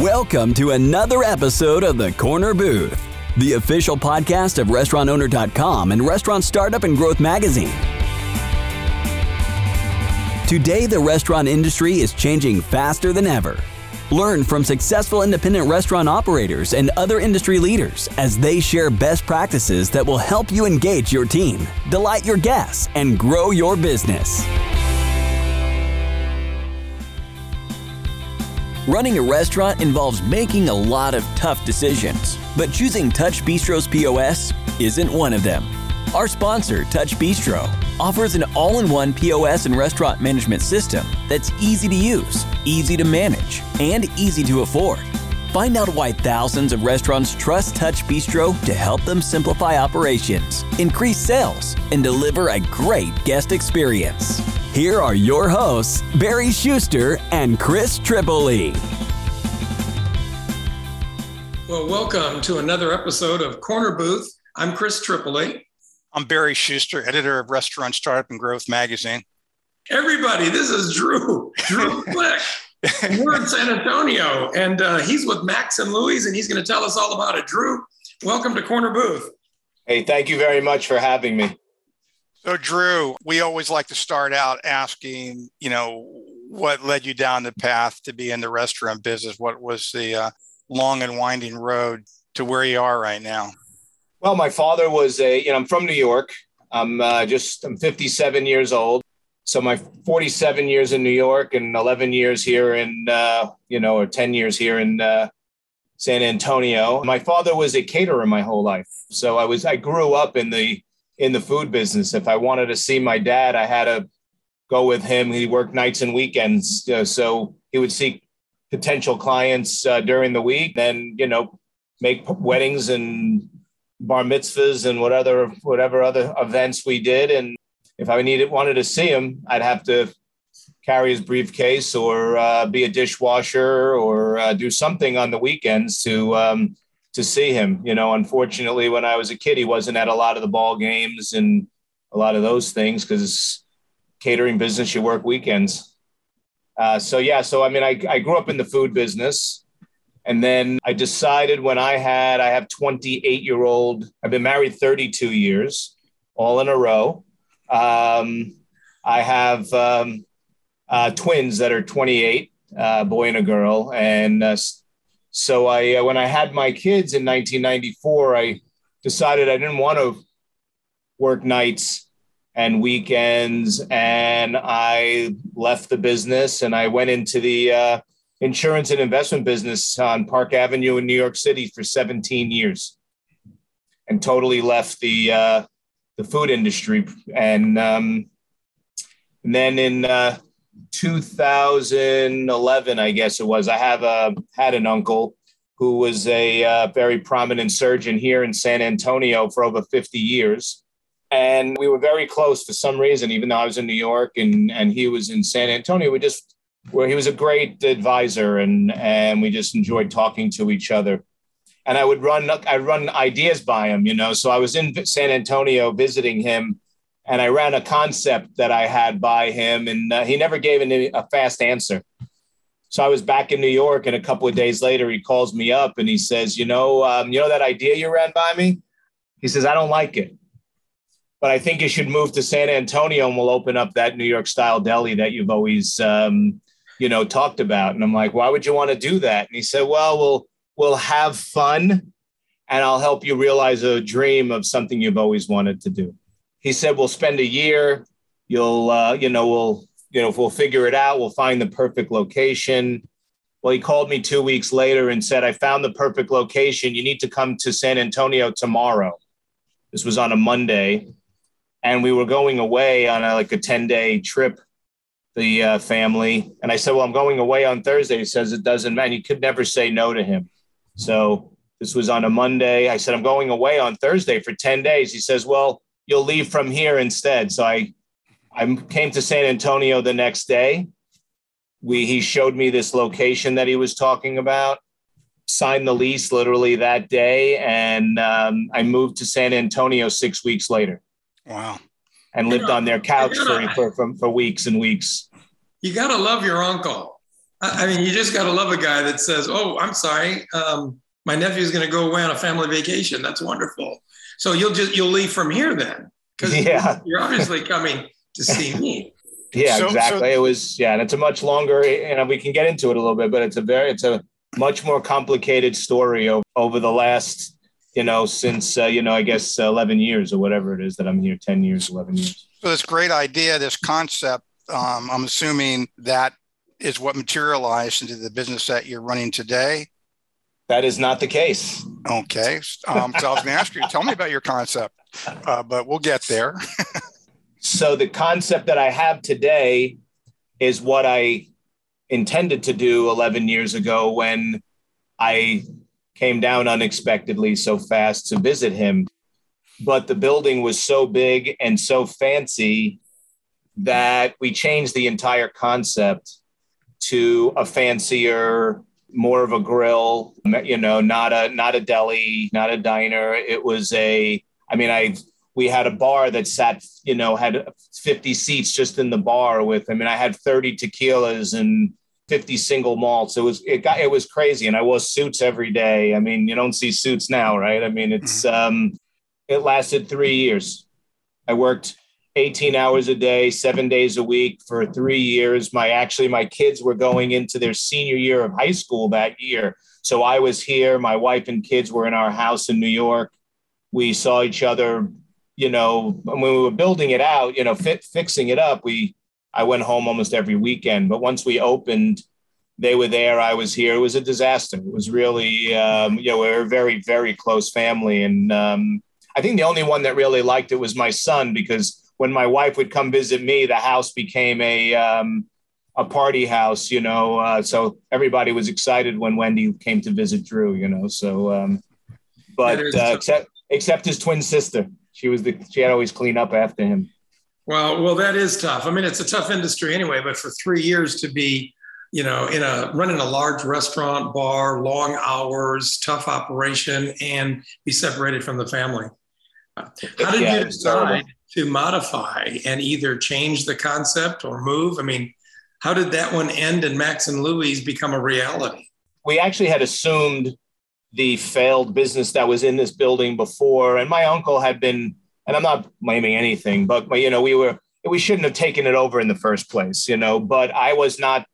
Welcome to another episode of The Corner Booth, the official podcast of RestaurantOwner.com and Restaurant Startup and Growth Magazine. Today, the restaurant industry is changing faster than ever. Learn from successful independent restaurant operators and other industry leaders as they share best practices that will help you engage your team, delight your guests, and grow your business. Running a restaurant involves making a lot of tough decisions, but choosing TouchBistro's POS isn't one of them. Our sponsor, TouchBistro, offers an all in one POS and restaurant management system that's easy to use, easy to manage, and easy to afford. Find out why thousands of restaurants trust TouchBistro to help them simplify operations, increase sales, and deliver a great guest experience. Here are your hosts, Barry Shuster and Chris Tripoli. Well, welcome to another episode of Corner Booth. I'm Chris Tripoli. I'm Barry Shuster, editor of Restaurant Startup and Growth Magazine. Everybody, this is Drew, Drew Flick. We're in San Antonio, and uh, he's with Max and Louie's, and he's going to tell us all about it. Drew, welcome to Corner Booth. Hey, thank you very much for having me. So, Drew, we always like to start out asking, you know, what led you down the path to be in the restaurant business? What was the uh, long and winding road to where you are right now? Well, my father was a, you know, I'm from New York. I'm uh, just, I'm 57 years old. So my 47 years in New York and 11 years here in, uh, you know, or 10 years here in uh, San Antonio. My father was a caterer my whole life. So I was, I grew up in the, in the food business. If I wanted to see my dad, I had to go with him. He worked nights and weekends. Uh, so he would see potential clients uh, during the week, then, you know, make weddings and bar mitzvahs and whatever whatever other events we did. And if I needed wanted to see him, I'd have to carry his briefcase or uh, be a dishwasher or uh, do something on the weekends to um, to see him. You know, unfortunately, when I was a kid, he wasn't at a lot of the ball games and a lot of those things because catering business, you work weekends. Uh, so yeah, so I mean, I, I grew up in the food business. And then I decided when I had, I have 28 year old, I've been married 32 years, all in a row. Um, I have um, uh, twins that are 28, uh, boy and a girl. And uh, so I, uh, when I had my kids in 1994, I decided I didn't want to work nights and weekends. And I left the business and I went into the, uh, insurance and investment business on Park Avenue in New York City for 17 years, and totally left the uh, the food industry. And, um, and then in uh, 2011, I guess it was, I have a had an uncle who was a uh, very prominent surgeon here in San Antonio for over 50 years. And we were very close for some reason, even though I was in New York and, and he was in San Antonio. We just where he was a great advisor and and we just enjoyed talking to each other and i would run i run ideas by him you know so i was in san antonio visiting him and i ran a concept that i had by him and uh, he never gave any, a fast answer so i was back in new york and a couple of days later he calls me up and he says you know um, you know that idea you ran by me he says i don't like it but I think you should move to San Antonio and we'll open up that New York style deli that you've always um, you know, talked about. And I'm like, why would you want to do that? And he said, well, we'll, we'll have fun and I'll help you realize a dream of something you've always wanted to do. He said, we'll spend a year. You'll, uh, you know, we'll, you know, we'll figure it out. We'll find the perfect location. Well, he called me two weeks later and said, I found the perfect location. You need to come to San Antonio tomorrow. This was on a Monday. And we were going away on a, like a 10 day trip the uh, family. And I said, Well, I'm going away on Thursday. He says, It doesn't matter. You could never say no to him. So this was on a Monday. I said, I'm going away on Thursday for 10 days. He says, Well, you'll leave from here instead. So I, I came to San Antonio the next day. We, he showed me this location that he was talking about, signed the lease literally that day. And um, I moved to San Antonio six weeks later. Wow and lived on their couch for, for, for, for weeks and weeks. You got to love your uncle. I mean, you just got to love a guy that says, "Oh, I'm sorry, um, my nephew's going to go away on a family vacation. That's wonderful." So you'll just you'll leave from here then, because yeah. you're obviously coming to see me. Yeah, so, exactly. So- it was yeah, and it's a much longer, and we can get into it a little bit, but it's a very it's a much more complicated story over, over the last you know since uh, you know I guess 11 years or whatever it is that I'm here 10 years 11 years. So this great idea, this concept, um, I'm assuming that is what materialized into the business that you're running today. That is not the case. Okay, um, so I was going to ask you, tell me about your concept, uh, but we'll get there. so the concept that I have today is what I intended to do 11 years ago when I came down unexpectedly so fast to visit him. But the building was so big and so fancy that we changed the entire concept to a fancier more of a grill you know not a not a deli not a diner it was a i mean i we had a bar that sat, you know, had 50 seats just in the bar with, I mean, I had 30 tequilas and 50 single malts. It was, it got, it was crazy. And I wore suits every day. I mean, you don't see suits now, right? I mean, it's, mm-hmm. um, it lasted three years. I worked 18 hours a day, seven days a week for three years. My, actually, my kids were going into their senior year of high school that year. So I was here. My wife and kids were in our house in New York. We saw each other you know, when we were building it out, you know, fi- fixing it up, we, I went home almost every weekend. But once we opened, they were there. I was here. It was a disaster. It was really, um, you know, we are a very, very close family. And um, I think the only one that really liked it was my son because when my wife would come visit me, the house became a, um, a party house, you know. Uh, so everybody was excited when Wendy came to visit Drew, you know. So, um, but uh, except except his twin sister she was the she had always clean up after him. Well, well, that is tough. I mean, it's a tough industry anyway. But for three years to be, you know, in a running a large restaurant, bar, long hours, tough operation, and be separated from the family. How did yeah, you decide to modify and either change the concept or move? I mean, how did that one end and Max and Louie's become a reality? We actually had assumed the failed business that was in this building before. And my uncle had been, and I'm not blaming anything, but you know, we were we shouldn't have taken it over in the first place, you know. But I was not,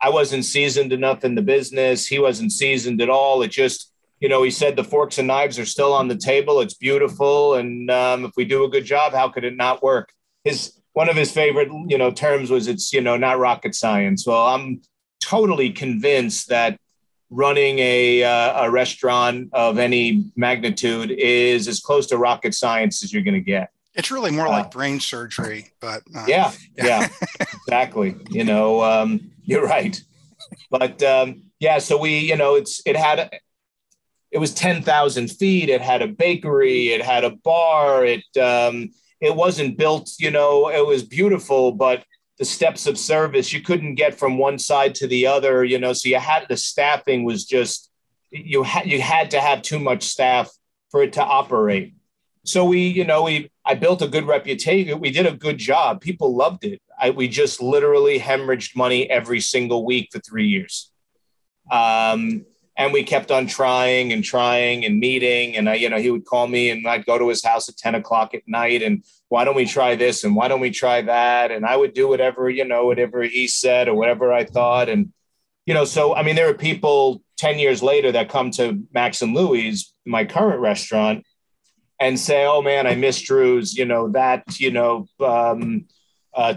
I wasn't seasoned enough in the business. He wasn't seasoned at all. It just, you know, he said the forks and knives are still on the table. It's beautiful, and um, if we do a good job, how could it not work? His one of his favorite, you know, terms was it's, you know, not rocket science. Well, I'm totally convinced that running a, uh, a restaurant of any magnitude is as close to rocket science as you're going to get. It's really more uh, like brain surgery, but uh, yeah, yeah, exactly. You know, um, you're right. But um, yeah, so we, you know, it's it had it was ten thousand feet. It had a bakery. It had a bar. It um, it wasn't built. You know, it was beautiful, but the steps of service you couldn't get from one side to the other you know so you had the staffing was just you had you had to have too much staff for it to operate so we you know we i built a good reputation we did a good job people loved it I, we just literally hemorrhaged money every single week for three years um, and we kept on trying and trying and meeting. And I, you know he would call me and i'd go to his house at 10 o'clock at night and why don't we try this and why don't we try that? And i would do whatever you know whatever he said or whatever i thought. And you know so i mean there are people 10 years later that come to max and louie's my current restaurant and say oh man i miss drew's you know that you know um, uh,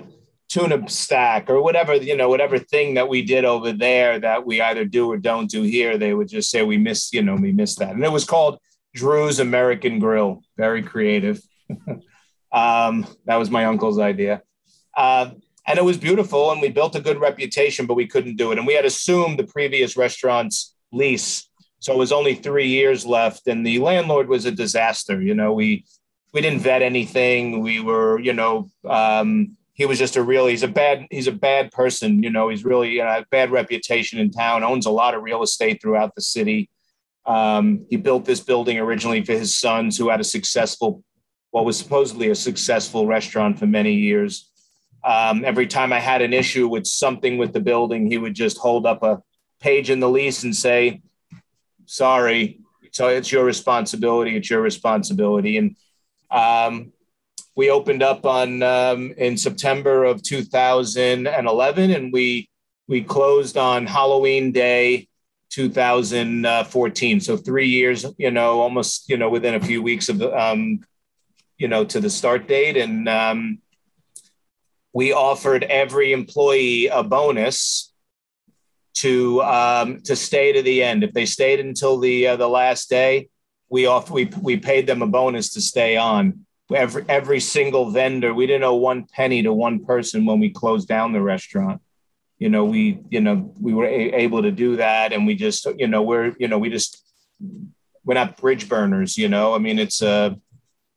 tuna stack or whatever you know whatever thing that we did over there that we either do or don't do here they would just say we miss you know we miss that and it was called drew's american grill very creative Um, that was my uncle's idea. Uh, and it was beautiful, and we built a good reputation, but we couldn't do it. And we had assumed the previous restaurant's lease, so it was only three years left. And the landlord was a disaster. You know, we we didn't vet anything. We were, you know, um, he was just a really he's a bad he's a bad person. You know, he's really know, a bad reputation in town. Owns a lot of real estate throughout the city. Um, he built this building originally for his sons, who had a successful what was supposedly a successful restaurant for many years. Um, every time I had an issue with something with the building, he would just hold up a page in the lease and say, "Sorry, so it's your responsibility. It's your responsibility." And um, we opened up on um, in September of 2011, and we we closed on Halloween Day 2014. So three years, you know, almost, you know, within a few weeks of, um, you know, to the start date. And um, we offered every employee a bonus to um, to stay to the end. If they stayed until the uh, the last day, we off we we paid them a bonus to stay on. Every every single vendor, we didn't owe one penny to one person when we closed down the restaurant. You know we you know we were a- able to do that and we just you know we're you know we just we're not bridge burners you know? I mean it's a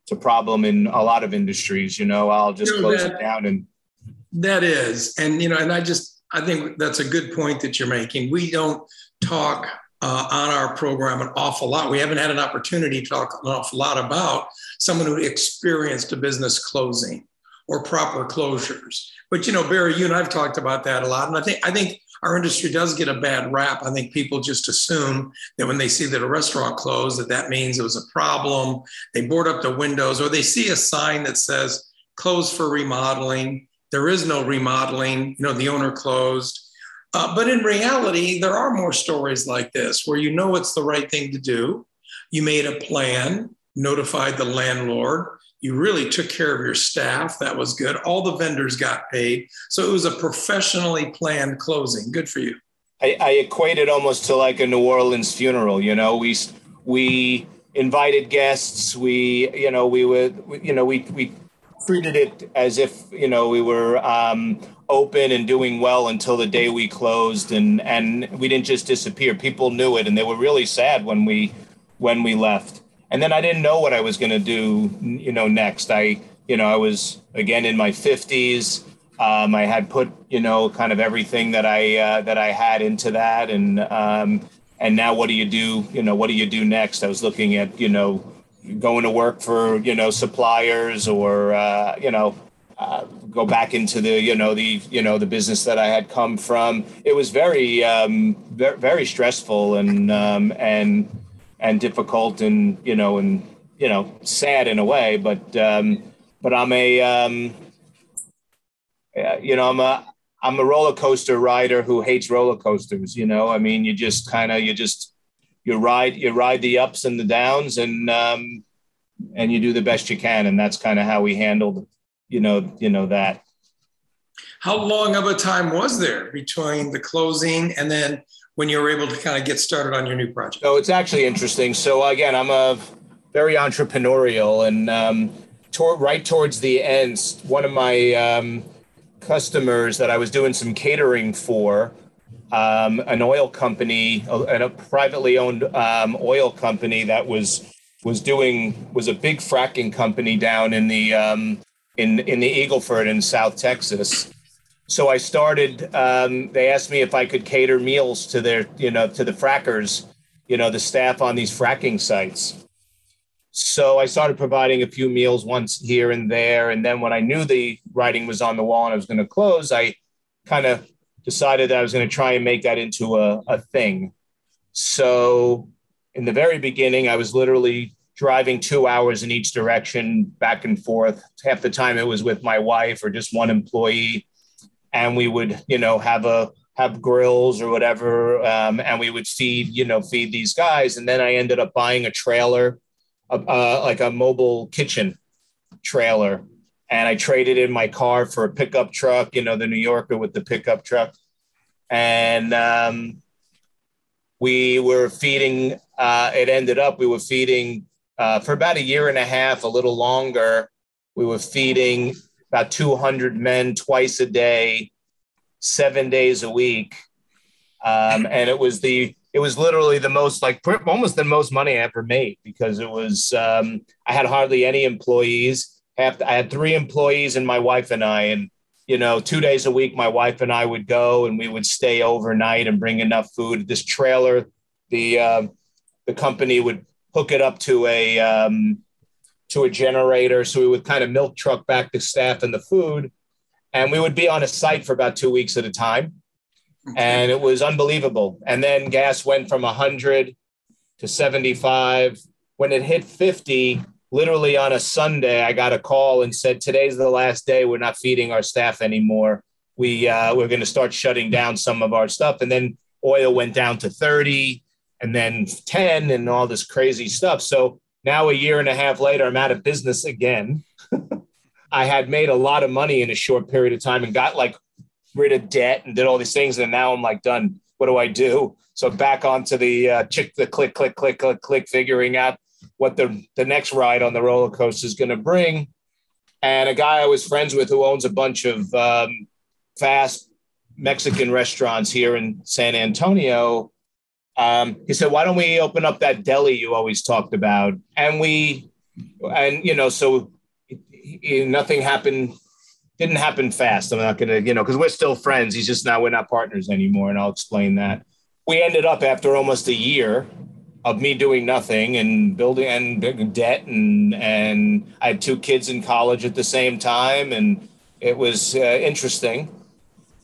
it's a problem in a lot of industries you know? I'll just you know, close that, it down and that is. And you know and i just i think that's a good point that you're making. We don't talk uh, on our program an awful lot we haven't had an opportunity to talk an awful lot about someone who experienced a business closing or proper closures but you know, Barry, you and I've talked about that a lot, and I think I think our industry does get a bad rap. I think people just assume that when they see that a restaurant closed, that that means it was a problem. They board up the windows, or they see a sign that says "closed for remodeling." There is no remodeling. You know, the owner closed. Uh, but in reality, there are more stories like this where you know it's the right thing to do. You made a plan, notified the landlord, you really took care of your staff. That was good. All the vendors got paid. So it was a professionally planned closing. Good for you. I, I equate it almost to like a New Orleans funeral. You know, we we invited guests. We you know we would you know we we treated it as if you know we were um, open and doing well until the day we closed, and and we didn't just disappear. People knew it, and they were really sad when we when we left and then I didn't know what I was going to do, you know, next. I, you know, I was again in my fifties. Um, I had put, you know, kind of everything that I uh, that I had into that, and um, and now what do you do? You know, what do you do next? I was looking at, you know, going to work for, you know, suppliers or, uh, you know, uh, go back into the, you know, the, you know, the business that I had come from. It was very, um, very, stressful and um, and and difficult and you know and you know sad in a way but um but i'm a um you know i'm a i'm a roller coaster rider who hates roller coasters you know i mean you just kind of you just you ride you ride the ups and the downs and um and you do the best you can and that's kind of how we handled you know you know that how long of a time was there between the closing and then when you were able to kind of get started on your new project? So it's actually interesting. So again, I'm a very entrepreneurial, and um, right towards the end, one of my um, customers that I was doing some catering for, um, an oil company, a, a privately owned um, oil company that was was doing was a big fracking company down in the um, in in the Eagle Ford in South Texas so I started. Um, they asked me if I could cater meals to their, you know, to the frackers, you know, the staff on these fracking sites. So I started providing a few meals once here and there, and then when I knew the writing was on the wall and I was going to close, I kind of decided that I was going to try and make that into a, a thing. So in the very beginning, I was literally driving two hours in each direction, back and forth. Half the time it was with my wife or just one employee and we would you know have a have grills or whatever um, and we would feed you know feed these guys and then i ended up buying a trailer uh, like a mobile kitchen trailer and i traded in my car for a pickup truck you know the new yorker with the pickup truck and um, we were feeding uh, it ended up we were feeding uh, for about a year and a half a little longer we were feeding about 200 men twice a day, seven days a week. Um, and it was the, it was literally the most like almost the most money I ever made because it was, um, I had hardly any employees. Half, I had three employees and my wife and I, and, you know, two days a week, my wife and I would go and we would stay overnight and bring enough food. This trailer, the, uh, the company would hook it up to a, um, to a generator. So we would kind of milk truck back the staff and the food. and we would be on a site for about two weeks at a time. And it was unbelievable. And then gas went from 100 to 75. When it hit 50, literally on a Sunday, I got a call and said, Today's the last day. We're not feeding our staff anymore. We, uh, we're going to start shutting down some of our stuff. And then oil went down to 30 and then 10 and all this crazy stuff. So now, a year and a half later, I'm out of business again. I had made a lot of money in a short period of time and got like rid of debt and did all these things. And now I'm like done. What do I do? So back onto the uh, chick, the click, click, click, click, click, figuring out what the, the next ride on the roller coaster is going to bring. And a guy I was friends with who owns a bunch of um, fast Mexican restaurants here in San Antonio. Um, he said, "Why don't we open up that deli you always talked about?" And we, and you know, so nothing happened didn't happen fast. I'm not gonna, you know, because we're still friends. He's just now we're not partners anymore, and I'll explain that. We ended up after almost a year of me doing nothing and building and big debt, and and I had two kids in college at the same time, and it was uh, interesting.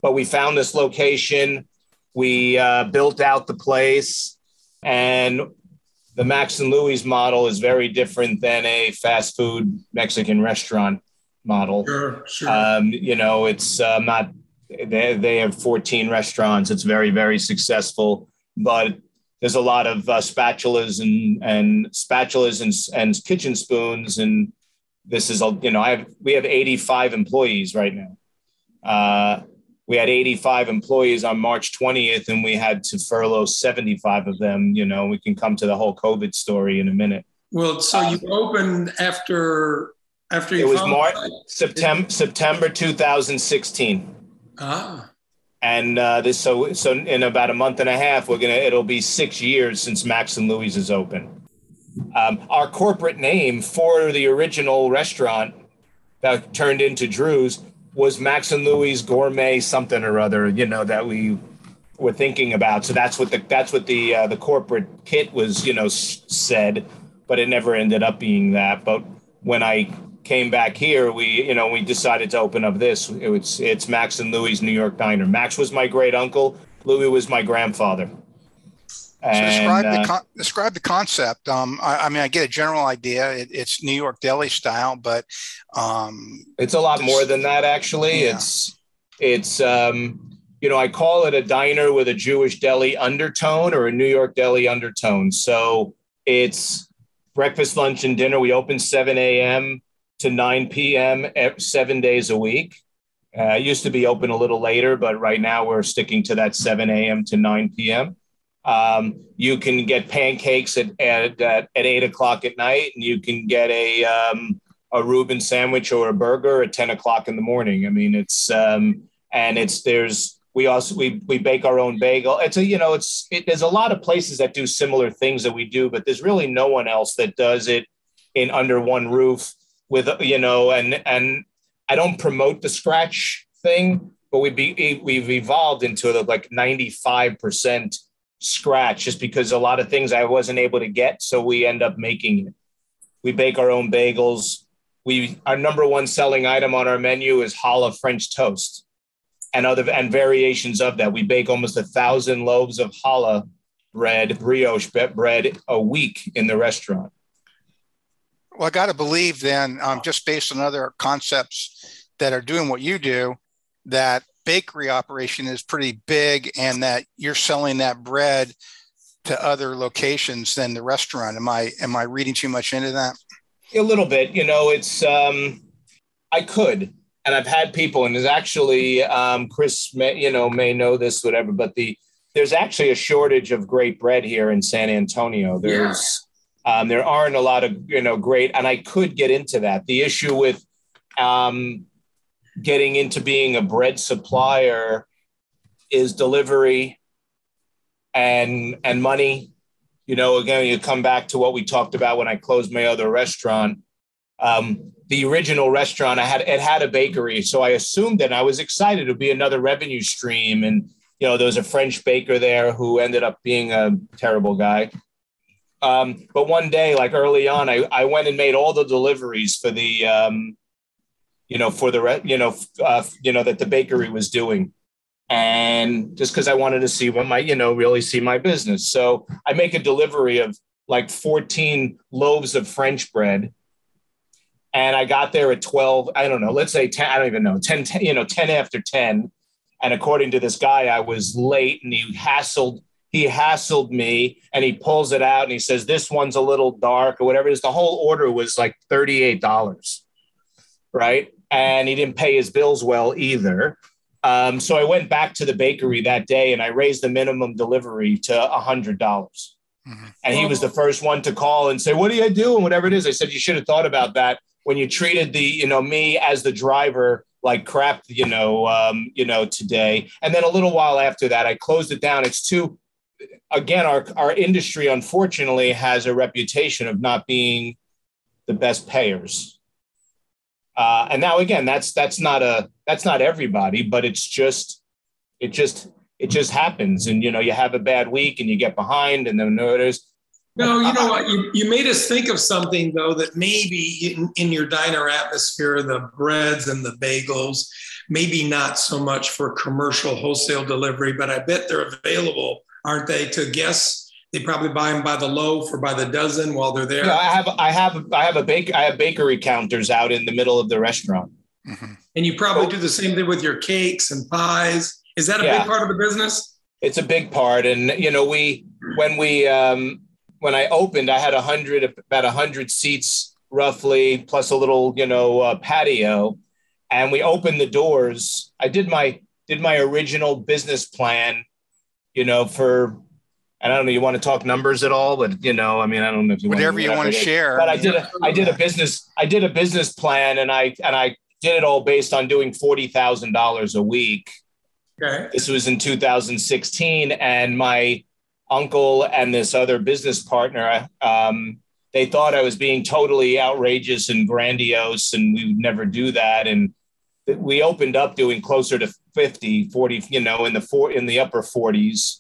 But we found this location. We uh, built out the place, and the Max and Louie's model is very different than a fast food Mexican restaurant model. Sure, sure. Um, you know, it's uh, not, they, they have 14 restaurants. It's very, very successful, but there's a lot of uh, spatulas and, and spatulas and, and kitchen spoons. And this is, a, you know, I have, we have 85 employees right now. Uh, we had 85 employees on March 20th, and we had to furlough 75 of them. You know, we can come to the whole COVID story in a minute. Well, so you um, opened after after you it was March September September 2016. Ah. And uh, this so so in about a month and a half, we're gonna it'll be six years since Max and Louie's is open. Um, our corporate name for the original restaurant that turned into Drew's was Max and Louie's Gourmet something or other, you know, that we were thinking about. So that's what the that's what the uh, the corporate kit was, you know, said, but it never ended up being that. But when I came back here, we you know we decided to open up this. It was it's Max and Louie's New York Diner. Max was my great uncle. Louis was my grandfather. And, so describe the uh, con- describe the concept. Um, I, I, mean, I get a general idea. It, it's New York deli style, but um, it's a lot more than that. Actually, yeah. it's it's um, you know I call it a diner with a Jewish deli undertone or a New York deli undertone. So it's breakfast, lunch, and dinner. We open 7 a.m. to 9 p.m. seven days a week. Uh, it used to be open a little later, but right now we're sticking to that 7 a.m. to 9 p.m. Um, you can get pancakes at, at, at, eight o'clock at night, and you can get a, um, a Reuben sandwich or a burger at 10 o'clock in the morning. I mean, it's, um, and it's, there's, we also, we, we bake our own bagel. It's a, you know, it's, it, there's a lot of places that do similar things that we do, but there's really no one else that does it in under one roof with, you know, and, and I don't promote the scratch thing, but we be, we've evolved into like 95% scratch just because a lot of things I wasn't able to get. So we end up making. We bake our own bagels. We our number one selling item on our menu is challah French toast and other and variations of that. We bake almost a thousand loaves of challah bread, brioche bread a week in the restaurant. Well, I got to believe then, um, just based on other concepts that are doing what you do, that bakery operation is pretty big and that you're selling that bread to other locations than the restaurant. Am I am I reading too much into that? A little bit. You know, it's um I could. And I've had people, and there's actually um, Chris, may, you know, may know this, whatever. But the there's actually a shortage of great bread here in San Antonio. There's. Um, there aren't a lot of you know great, and I could get into that. The issue with um, getting into being a bread supplier is delivery and and money. You know again you come back to what we talked about when i closed my other restaurant. Um, the original restaurant i had it had a bakery so i assumed that i was excited to be another revenue stream. And you know there was a french baker there who ended up being a terrible guy um, but one day like early on I, I went and made all the deliveries for the um, you know, for the you know, uh, you know that the bakery was doing, and just because I wanted to see what my you know really see my business, so I make a delivery of like 14 loaves of French bread. And I got there at 12, I don't know, let's say 10, I don't even know, 10, 10 you know, 10 after 10. And according to this guy, I was late and he hassled he hassled me and he pulls it out and he says, This one's a little dark or whatever it is. The whole order was like $38. Right. And he didn't pay his bills well either. Um, so I went back to the bakery that day and I raised the minimum delivery to 100. dollars mm-hmm. And he was the first one to call and say, What do you do? And whatever it is. I said, You should have thought about that when you treated the, you know, me as the driver like crap, you know, um, you know, today. And then a little while after that, I closed it down. It's too again, our, our industry unfortunately has a reputation of not being the best payers. Uh, and now again, that's that's not a that's not everybody, but it's just it just it just happens. And you know, you have a bad week and you get behind, and then notice. No, you know what? You, you made us think of something though that maybe in, in your diner atmosphere, the breads and the bagels, maybe not so much for commercial wholesale delivery, but I bet they're available aren't they? To guess, they probably buy them by the loaf or by the dozen while they're there. Yeah, I have, I have, I have a bake, I have bakery counters out in the middle of the restaurant. Mm-hmm. And you probably do the same thing with your cakes and pies. Is that a yeah. big part of the business? It's a big part, and you know, we when we um, when I opened, I had a hundred about a hundred seats roughly, plus a little you know uh, patio, and we opened the doors. I did my did my original business plan you know, for I don't know, you want to talk numbers at all, but you know, I mean, I don't know if you whatever want you want to share. But I did a I did a business I did a business plan and I and I did it all based on doing forty thousand dollars a week. Okay. This was in 2016, and my uncle and this other business partner, um, they thought I was being totally outrageous and grandiose, and we would never do that. And we opened up doing closer to 50, 40, you know, in the four in the upper 40s.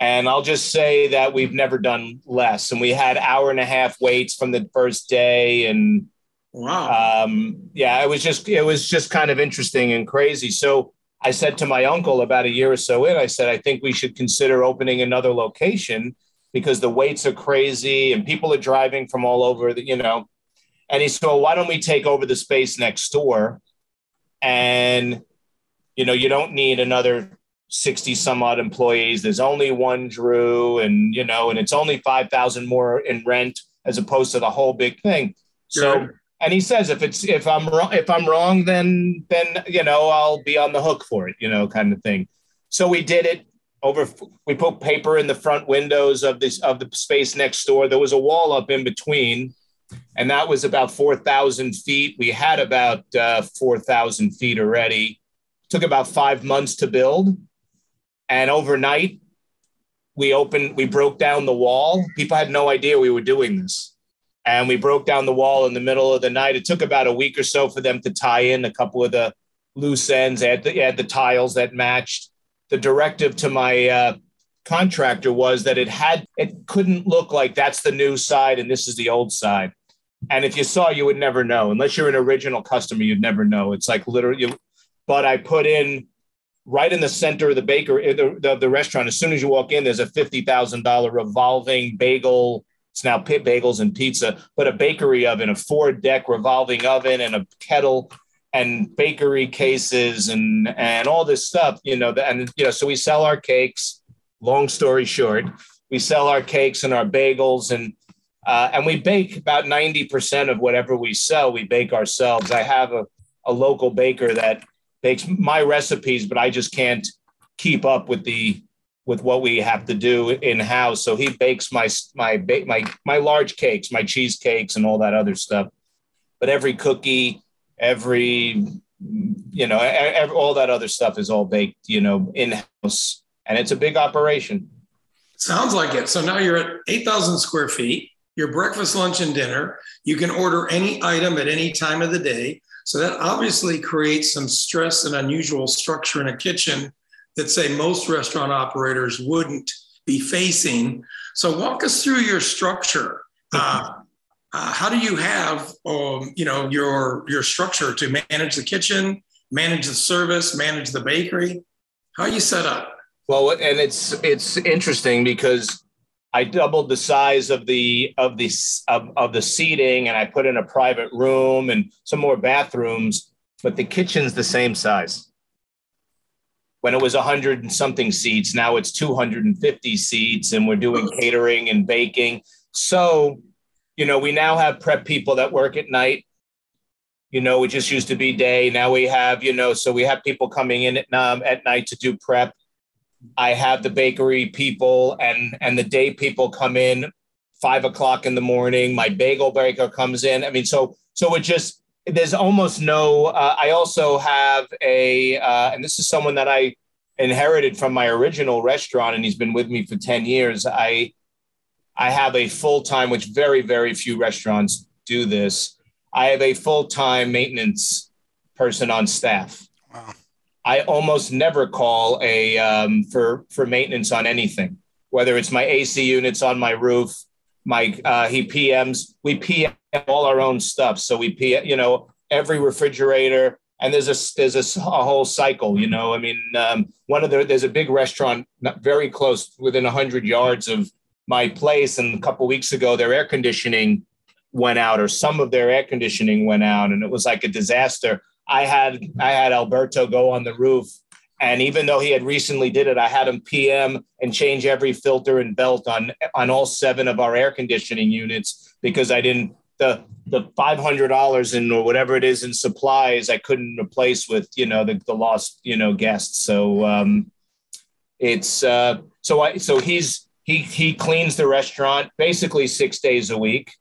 And I'll just say that we've never done less. And we had hour and a half waits from the first day. And wow. Um, yeah, it was just it was just kind of interesting and crazy. So I said to my uncle about a year or so in, I said, I think we should consider opening another location because the waits are crazy and people are driving from all over the, you know. And he said, well, why don't we take over the space next door? And you know you don't need another 60 some odd employees. There's only one drew and you know and it's only 5000 more in rent as opposed to the whole big thing. So and he says if it's if i'm wrong if i'm wrong then then you know i'll be on the hook for it you know kind of thing. So we did it over we put paper in the front windows of this of the space next door. There was a wall up in between and that was about 4,000 feet. We had about uh, 4,000 feet already. Took about five months to build, and overnight we opened. We broke down the wall. People had no idea we were doing this, and we broke down the wall in the middle of the night. It took about a week or so for them to tie in a couple of the loose ends. Had the, had the tiles that matched. The directive to my uh, contractor was that it had it couldn't look like that's the new side and this is the old side and if you saw, you would never know. Unless you're an original customer, you'd never know. It's like literally, but I put in right in the center of the baker, eh, the, the, the restaurant. As soon as you walk in, there's a $50,000 revolving bagel. It's now pit bagels and pizza, but a bakery oven, a four deck revolving oven, and a kettle and bakery cases and and all this stuff, you know, and you know, so we sell our cakes. Long story short, we sell our cakes and our bagels and uh, and we bake about 90% of whatever we sell, we bake ourselves. I have a, a local baker that bakes my recipes, but I just can't keep up with the with what we have to do in house. So he bakes my my my my large cakes, my cheesecakes, and all that other stuff. But every cookie, every you know, every, all that other stuff is all baked, you know, in house, and it's a big operation. Sounds like it. So now you're at eight thousand square feet your breakfast, lunch, and dinner. You can order any item at any time of the day. So that obviously creates some stress and unusual structure in a kitchen that, say, most restaurant operators wouldn't be facing. So walk us through your structure. Uh, uh, how do you have um, you know your your structure to manage the kitchen, manage the service, manage the bakery? How are you set up? Well, and it's it's interesting because I doubled the size of the of the of, of the seating, and I put in a private room and some more bathrooms, but the kitchen's the same size. When it was 100 and something seats, now it's 250 seats, and we're doing catering and baking. So, you know, we now have prep people that work at night. You know, it just used to be day. Now we have, you know, so we have people coming in at, um, at night to do prep I have the bakery people and and the day people come in five o'clock in the morning. My bagel baker comes in. I mean, so so it just there's almost no. Uh, I also have a, uh, and this is someone that I inherited from my original restaurant, and he's been with me for ten years. I I have a full time, which very very few restaurants do this. I have a full time maintenance person on staff. I almost never call a um, for for maintenance on anything, whether it's my AC units on my roof, my uh, he PMs. We PM all our own stuff, so we PM, you know, every refrigerator. And there's a there's a, a whole cycle, you know. I mean, um, one of the there's a big restaurant very close, within hundred yards of my place, and a couple weeks ago, their air conditioning went out, or some of their air conditioning went out, and it was like a disaster. I had I had Alberto go on the roof, and even though he had recently did it, I had him PM and change every filter and belt on on all seven of our air conditioning units because I didn't the the five hundred dollars in or whatever it is in supplies I couldn't replace with you know the the lost you know guests. So um, it's uh, so I so he's he he cleans the restaurant basically six days a week,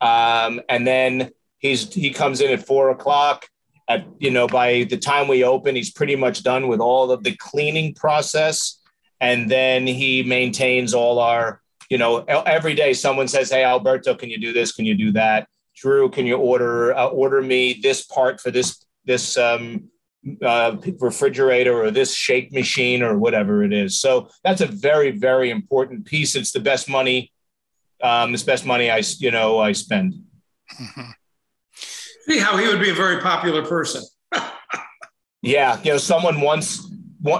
um, and then he's he comes in at four o'clock at you know by the time we open he's pretty much done with all of the cleaning process. And then he maintains all our you know every day someone says hey alberto can you do this? Can you do that? Drew can you order uh, order me this part for this this um, uh, refrigerator or this shake machine or whatever it is? So that's a very very important piece. It's the best money um, it's best money i you know i spend. Mm-hmm see how he would be a very popular person. yeah, you know, someone once,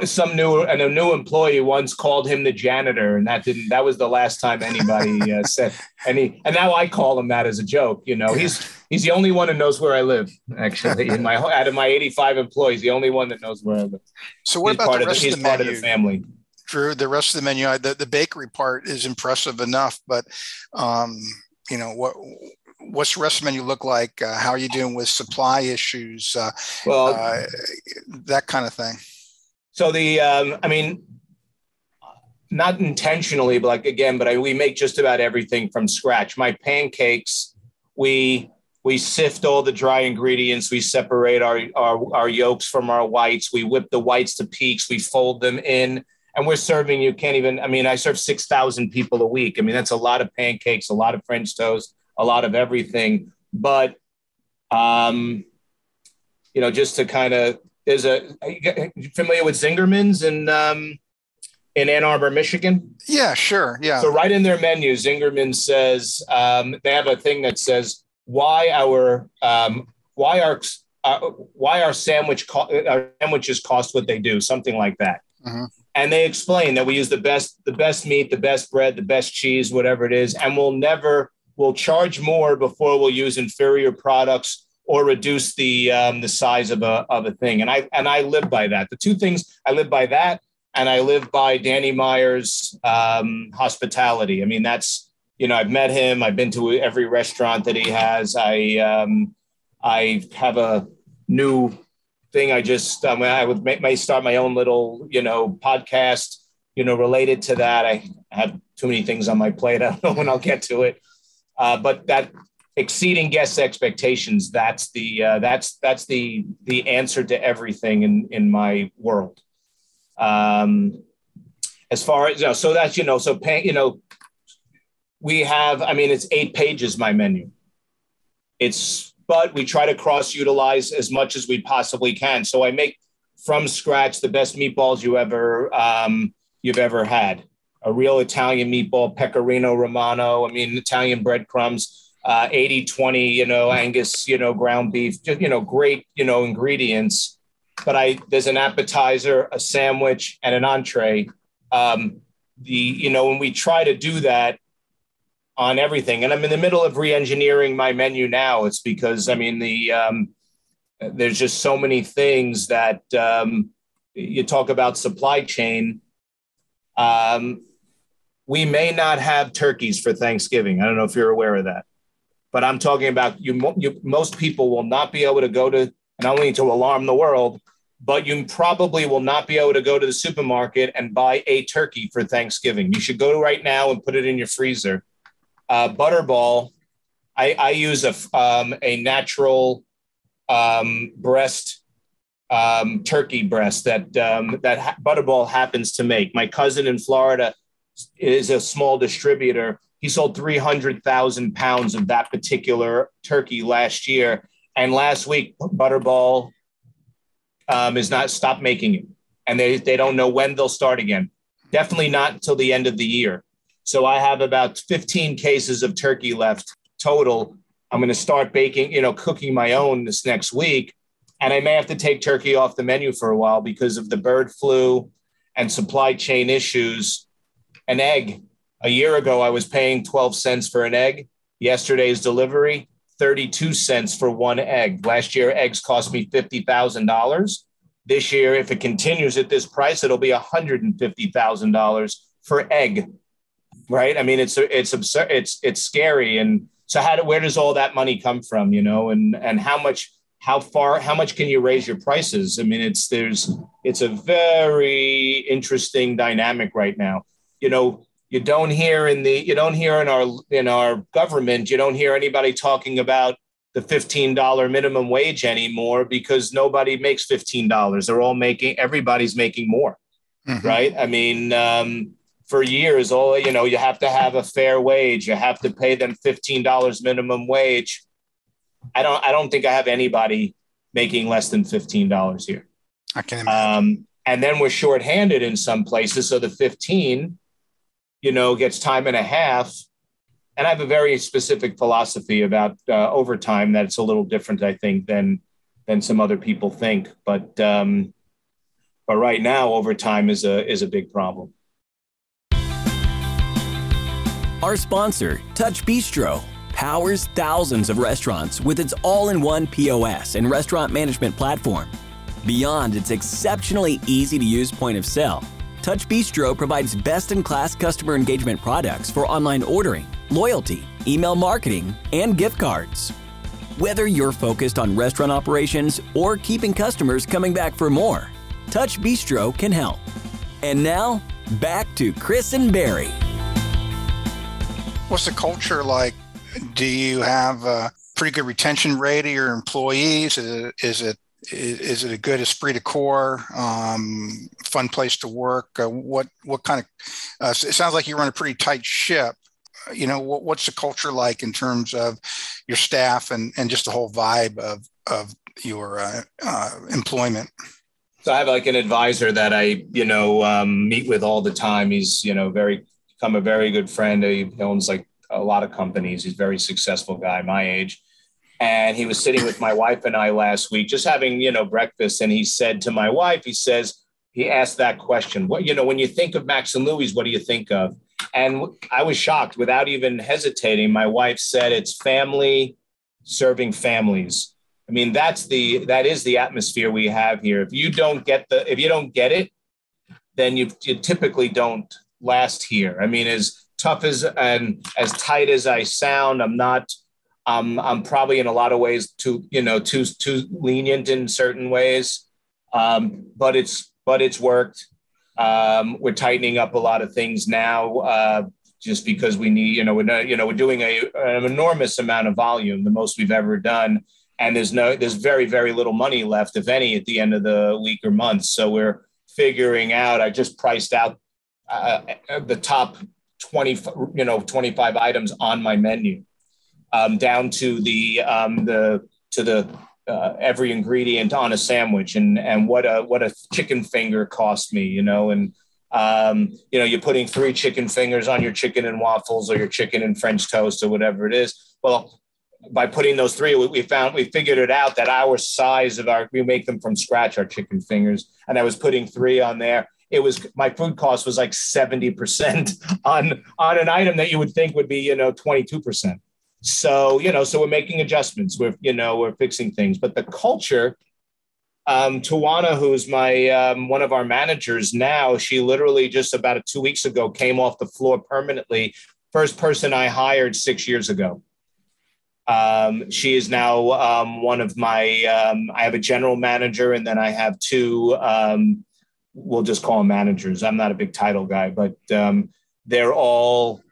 some new and a new employee once called him the janitor, and that didn't. That was the last time anybody uh, said any. And now I call him that as a joke. You know, he's he's the only one who knows where I live. Actually, in my out of my eighty-five employees, the only one that knows where I live. So what he's about the rest of the, of the menu? Part of the family. Drew, the rest of the menu, the, the bakery part is impressive enough, but um, you know what what's the rest of the menu look like? Uh, how are you doing with supply issues? Uh, well, uh, that kind of thing. So the, um, I mean, not intentionally, but like again, but I, we make just about everything from scratch. My pancakes, we we sift all the dry ingredients. We separate our, our our yolks from our whites. We whip the whites to peaks. We fold them in, and we're serving. You can't even. I mean, I serve six thousand people a week. I mean, that's a lot of pancakes, a lot of French toast a lot of everything. But, um, you know, just to kind of, there's a, familiar with Zingerman's in, um, in Ann Arbor, Michigan? Yeah, sure. Yeah. So right in their menu, Zingerman says, um, they have a thing that says why our, um, why our, uh, why our sandwich co- our sandwiches cost what they do, something like that. Uh-huh. And they explain that we use the best the best meat, the best bread, the best cheese, whatever it is, and we'll never we'll charge more before we'll use inferior products or reduce the um, the size of a of a thing. And I and I live by that. The two things I live by that, and I live by Danny Meyer's um, hospitality. I mean, that's you know I've met him. I've been to every restaurant that he has. I um, I have a new thing. I just um, I would may, may start my own little you know podcast. You know, related to that. I have too many things on my plate. I don't know when I'll get to it. Uh, but that exceeding guests' expectations, that's the uh, that's that's the the answer to everything in in my world. Um, as far as you know, so that's you know, so pay, you know, we have. I mean, it's eight pages. My menu. It's but we try to cross utilize as much as we possibly can. So I make from scratch the best meatballs you ever um, you've ever had a real Italian meatball, pecorino romano. I mean, Italian breadcrumbs. uh, 80 20, you know, Angus, you know, ground beef, just, you know, great, you know, ingredients. But I, there's an appetizer, a sandwich, and an entree. Um, the, you know, when we try to do that on everything, and I'm in the middle of re engineering my menu now, it's because, I mean, the, um, there's just so many things that um, you talk about supply chain. Um, we may not have turkeys for Thanksgiving. I don't know if you're aware of that but I'm talking about you, you. Most people will not be able to go to, don't need to alarm the world, but you probably will not be able to go to the supermarket and buy a turkey for Thanksgiving. You should go right now and put it in your freezer. Uh, Butterball, I, I use a um, a natural um, breast um, turkey breast that um, that Butterball happens to make. My cousin in Florida is a small distributor he sold 300,000 pounds of that particular turkey last year. And last week, Butterball um, is not stopped making it. And they, they don't know when they'll start again. Definitely not until the end of the year. So I have about 15 cases of turkey left total. I'm going to start baking, you know, cooking my own this next week. And I may have to take turkey off the menu for a while because of the bird flu and supply chain issues. An egg a year ago, I was paying 12 cents for an egg. Yesterday's delivery, 32 cents for one egg. Last year, eggs cost me $50,000. This year, if it continues at this price, it'll be $150,000 for egg. Right? I mean, it's it's absurd. It's it's scary. And so, how do, where does all that money come from? You know, and and how much how far how much can you raise your prices i mean it's there's it's a very interesting dynamic right now you know you don't hear in the you don't hear in our in our government you don't hear anybody talking about the $15 minimum wage anymore because nobody makes $15 they're all making everybody's making more mm-hmm. right? I mean um, for years all you know you have to have a fair wage. You have to pay them $15 minimum wage. I don't i don't think i have anybody making less than $15 here. I can imagine. Um, and then we're shorthanded in some places. So the 15 you know, gets time and a half. And I have a very specific philosophy about uh, overtime that's a little different, I think, than than some other people think. But um, but right now, overtime is a is a big problem. Our sponsor, TouchBistro, powers thousands of restaurants with its all-in-one POS and restaurant management platform. Beyond its exceptionally easy to use point of sale TouchBistro provides best in class customer engagement products for online ordering, loyalty, email marketing, and gift cards. Whether you're focused on restaurant operations or keeping customers coming back for more, TouchBistro can help. And now, back to Chris and Barry. What's the culture like? Do you have a pretty good retention rate of your employees? Is it, is it a good esprit de corps, um, fun place to work? Uh, what what kind of? Uh, it sounds like you run a pretty tight ship. You know, what, what's the culture like in terms of your staff and and just the whole vibe of of your uh, uh employment? So I have like an advisor that I you know um, meet with all the time. He's you know very become a very good friend. He owns like a lot of companies. He's a very successful guy, my age and he was sitting with my wife and I last week, just having you know breakfast, and he said to my wife, he says he asked that question, what you know when you think of Max and Louie's, what do you think of? And I was shocked without even hesitating. My wife said it's family serving families. I mean, that's the that is the atmosphere we have here. If you don't get the if you don't get it, then you you typically don't last here. I mean, as tough as and as tight as I sound, I'm not um, I'm probably in a lot of ways too, you know, too too lenient in certain ways, um, but it's but it's worked. Um, we're tightening up a lot of things now, uh, just because we need, you know, we're not, you know we're doing a, an enormous amount of volume, the most we've ever done, and there's no there's very very little money left, if any, at the end of the week or month. So we're figuring out. I just priced out uh, the top 20 you know 25 items on my menu um, down to the um, the to the uh, every ingredient on a sandwich and and what a what a chicken finger cost me, you know, and um, you know you're putting three chicken fingers on your chicken and waffles or your chicken and French toast or whatever it is. Well, by putting those three, we found we figured it out that our size of our we make them from scratch, our chicken fingers, and I was putting three on there. It was my food cost was like seventy percent on on an item that you would think would be you know twenty two percent. So you know, so we're making adjustments. We're you know we're fixing things, but the culture. Um, Tawana, who's my um, one of our managers now, she literally just about two weeks ago came off the floor permanently. First person I hired six years ago um, she is now um, one of my. Um, I have a general manager, and then I have two. Um, we'll just call them managers. I'm not a big title guy, but um, they're all.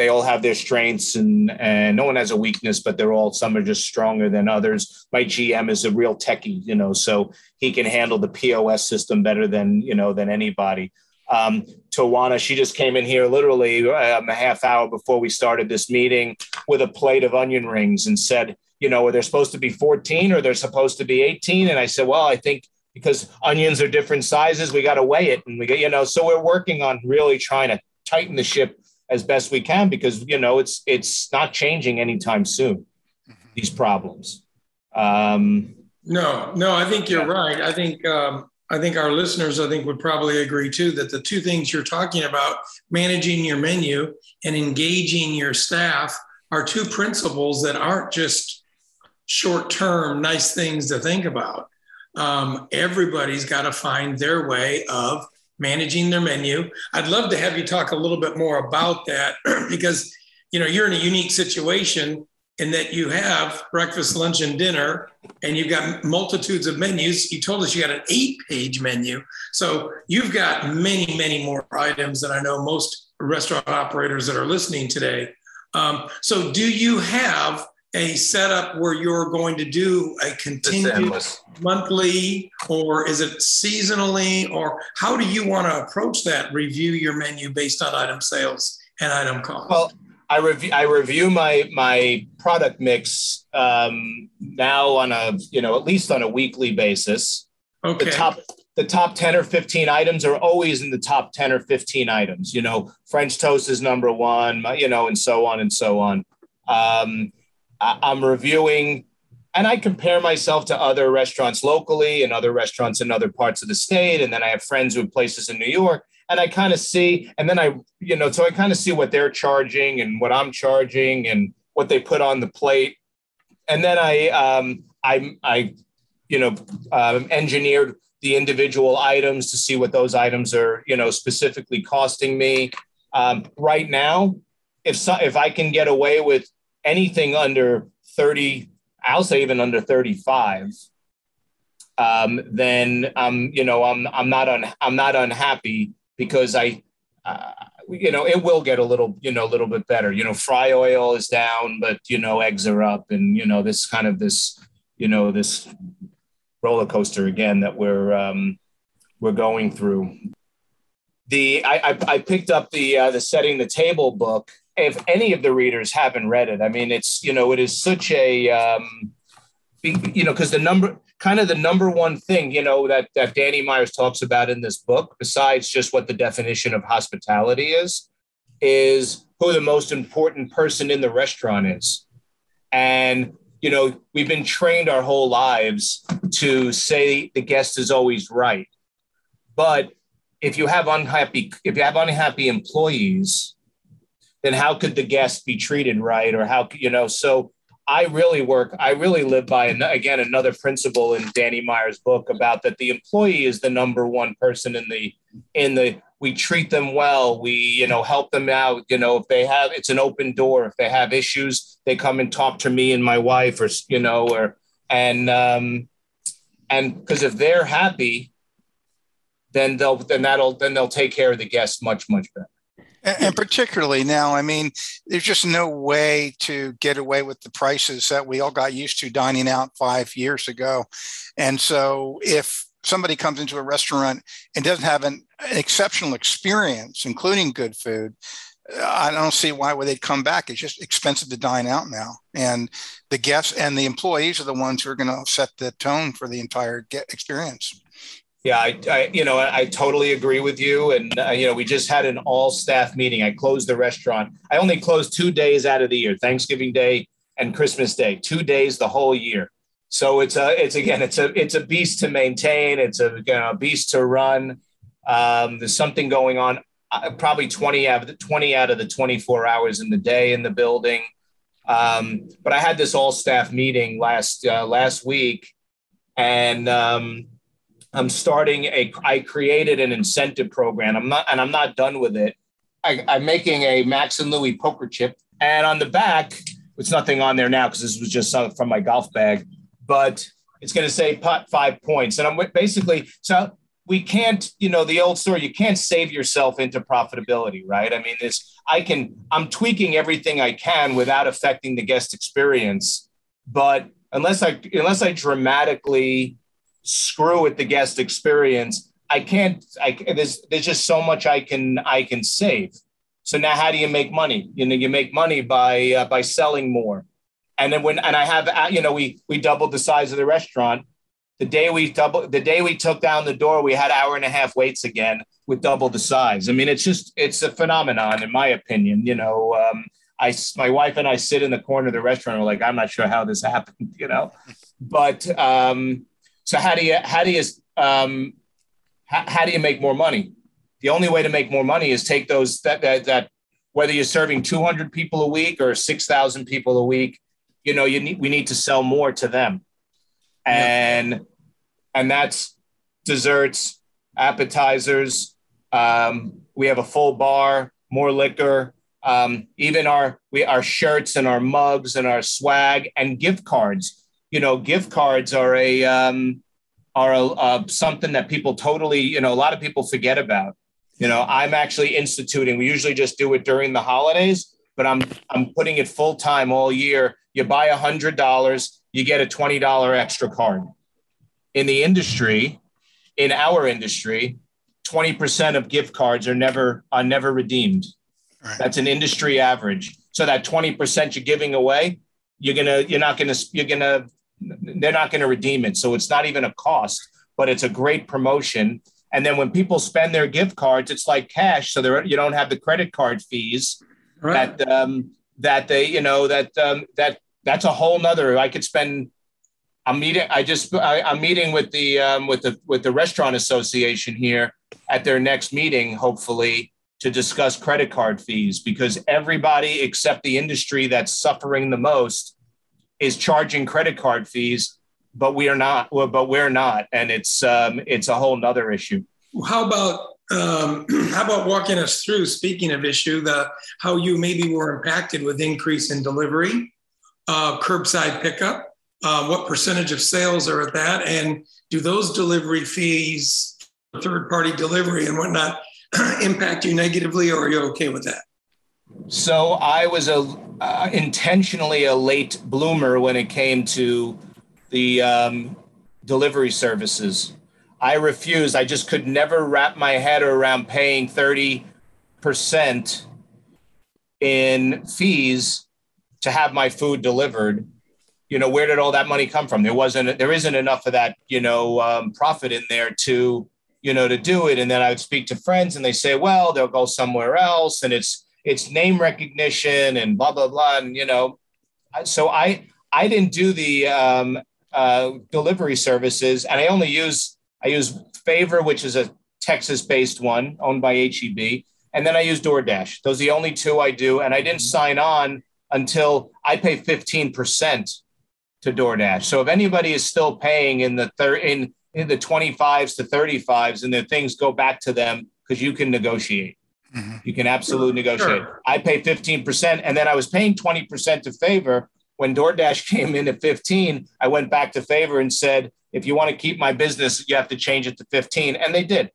They all have their strengths, and and no one has a weakness, but they're all. Some are just stronger than others. My GM is a real techie, you know, so he can handle the POS system better than you know than anybody um, Tawana. She just came in here literally um, a half hour before we started this meeting with a plate of onion rings and said, you know, are they supposed to be 14 or they're supposed to be 18? And I said, well, I think because onions are different sizes, we got to weigh it. And we get, you know, so we're working on really trying to tighten the ship as best we can because, you know, it's, it's not changing anytime soon, mm-hmm. these problems. Um, no, no, I think you're right. I think um, I think our listeners, I think, would probably agree too that the two things you're talking about, managing your menu and engaging your staff, are two principles that aren't just short term, nice things to think about. Um, everybody's got to find their way of managing their menu. I'd love to have you talk a little bit more about that because you know you're in a unique situation in that you have breakfast, lunch, and dinner, and you've got multitudes of menus. You told us you got an eight page menu. So you've got many, many more items than I know most restaurant operators that are listening today. Um, so, do you have a setup where you're going to do a continuous monthly, or is it seasonally, or how do you want to approach that? Review your menu based on item sales and item cost. Well, I review I review my my product mix um, now on a you know at least on a weekly basis. Okay. The top the top 10 or 15 items are always in the top 10 or 15 items. You know, French toast is number one, you know, and so on and so on. Um, I'm reviewing and I compare myself to other restaurants locally and other restaurants in other parts of the state. And then I have friends who have places in New York and I kind of see, and then I, you know, so I kind of see what they're charging and what I'm charging and what they put on the plate, and then I, um, I, I, you know, um, engineered the individual items to see what those items are, you know, specifically costing me. Um, right now, if so, if I can get away with anything under thirty, I'll say even under thirty-five. Um, then I'm, you know, I'm I'm not un, I'm not unhappy because I, uh, you know, it will get a little, you know, a little bit better. You know, fry oil is down, but you know, eggs are up, and you know, this kind of this, you know, this roller coaster again that we're um, we're going through. The I, I, I picked up the uh, the setting the table book. If any of the readers haven't read it, I mean, it's you know, it is such a um, you know, because the number kind of the number one thing, you know, that, that Danny Myers talks about in this book, besides just what the definition of hospitality is, is who the most important person in the restaurant is. And, you know, we've been trained our whole lives to say the guest is always right. But if you have unhappy, if you have unhappy employees, then how could the guest be treated right? Or how, you know, so I really work, I really live by, again, another principle in Danny Meyer's book about that the employee is the number one person in the, in the, we treat them well. We, you know, help them out. You know, if they have, it's an open door. If they have issues, they come and talk to me and my wife or, you know, or, and, um, and because if they're happy, then they'll, then that'll, then they'll take care of the guests much, much better. And, particularly now, I mean, there's just no way to get away with the prices that we all got used to dining out five years ago. And so if somebody comes into a restaurant and doesn't have an, an exceptional experience, including good food, I don't see why would they'd come back. It's just expensive to dine out now, and the guests and the employees are the ones who are going to set the tone for the entire experience. Yeah, I, I, you know, I totally agree with you. And uh, you know, we just had an all-staff meeting. I closed the restaurant. I only closed two days out of the year, Thanksgiving Day and Christmas Day, two days the whole year. So it's a it's again it's a it's a beast to maintain. It's a you know, a beast to run. Um, there's something going on. Uh, probably 20 out of the 20 out of the 24 hours in the day in the building. Um, but I had this all staff meeting last uh, last week, and um, I'm starting a. I created an incentive program. I'm not, and I'm not done with it. I, I'm making a Max and Louie's poker chip, and on the back, it's nothing on there now because this was just uh, from my golf bag but it's going to say pot five points. And I'm basically, so we can't, you know, the old story, you can't save yourself into profitability, right? I mean, this, I can, I'm tweaking everything I can without affecting the guest experience. But unless I, unless I dramatically screw with the guest experience, I can't, I, there's, there's just so much I can, I can save. So now how do you make money? You know, you make money by, uh, by selling more and then when and I have uh, you know we we doubled the size of the restaurant. The day we double the day we took down the door, we had hour and a half waits again with double the size. I mean, it's just it's a phenomenon in my opinion. You know, um, I my wife and I sit in the corner of the restaurant. We're like, I'm not sure how this happened. You know, but um, so how do you how do you um, how, how do you make more money? The only way to make more money is take those that that, that whether you're serving 200 people a week or 6,000 people a week you know, you need we need to sell more to them, and yeah. and that's desserts, appetizers. Um, we have a full bar, more liquor. Um, even our we our shirts and our mugs and our swag and gift cards. You know, gift cards are a um, are a, uh, something that people totally you know a lot of people forget about. You know, I'm actually instituting. We usually just do it during the holidays, but I'm I'm putting it full time all year you buy a hundred dollars, you get a twenty dollar extra card. In the industry, in our industry, twenty percent of gift cards are never are never redeemed. Right. That's an industry average. So that twenty percent you're giving away, you're gonna you're not gonna you're gonna they're not gonna redeem it. So it's not even a cost, but it's a great promotion. And then when people spend their gift cards, it's like cash, so there you don't have the credit card fees right. that um, that they, you know, that um, that that's a whole nother. I could spend. I'm meeting. I just. I, am meeting with the um, with the with the restaurant association here at their next meeting, hopefully, to discuss credit card fees because everybody except the industry that's suffering the most is charging credit card fees, but we are not. But we're not, and it's um, it's a whole nother issue. How about um, how about walking us through, speaking of issue, the how you maybe were impacted with increase in delivery, uh, curbside pickup, uh, what percentage of sales are at that, and do those delivery fees, third party delivery and whatnot, impact you negatively, or are you okay with that? So I was a uh, intentionally a late bloomer when it came to the um, delivery services. I refused. I just could never wrap my head around paying 30% in fees to have my food delivered. You know, where did all that money come from? There wasn't, there isn't enough of that, you know, um, profit in there to, you know, to do it. And then I would speak to friends and they say, well, they'll go somewhere else and it's, it's name recognition and blah, blah, blah. And, you know, so I, I didn't do the um, uh, delivery services and I only use I use Favor, which is a Texas based one owned by HEB. And then I use DoorDash. Those are the only two I do. And I didn't sign on until I pay 15% to DoorDash. So if anybody is still paying in the third in, in the 25s to 35s and the things go back to them because you can negotiate. Mm-hmm. You can absolutely negotiate. Sure. I pay 15% and then I was paying 20% to favor. When DoorDash came in at 15, I went back to favor and said, if you want to keep my business, you have to change it to 15. And they did.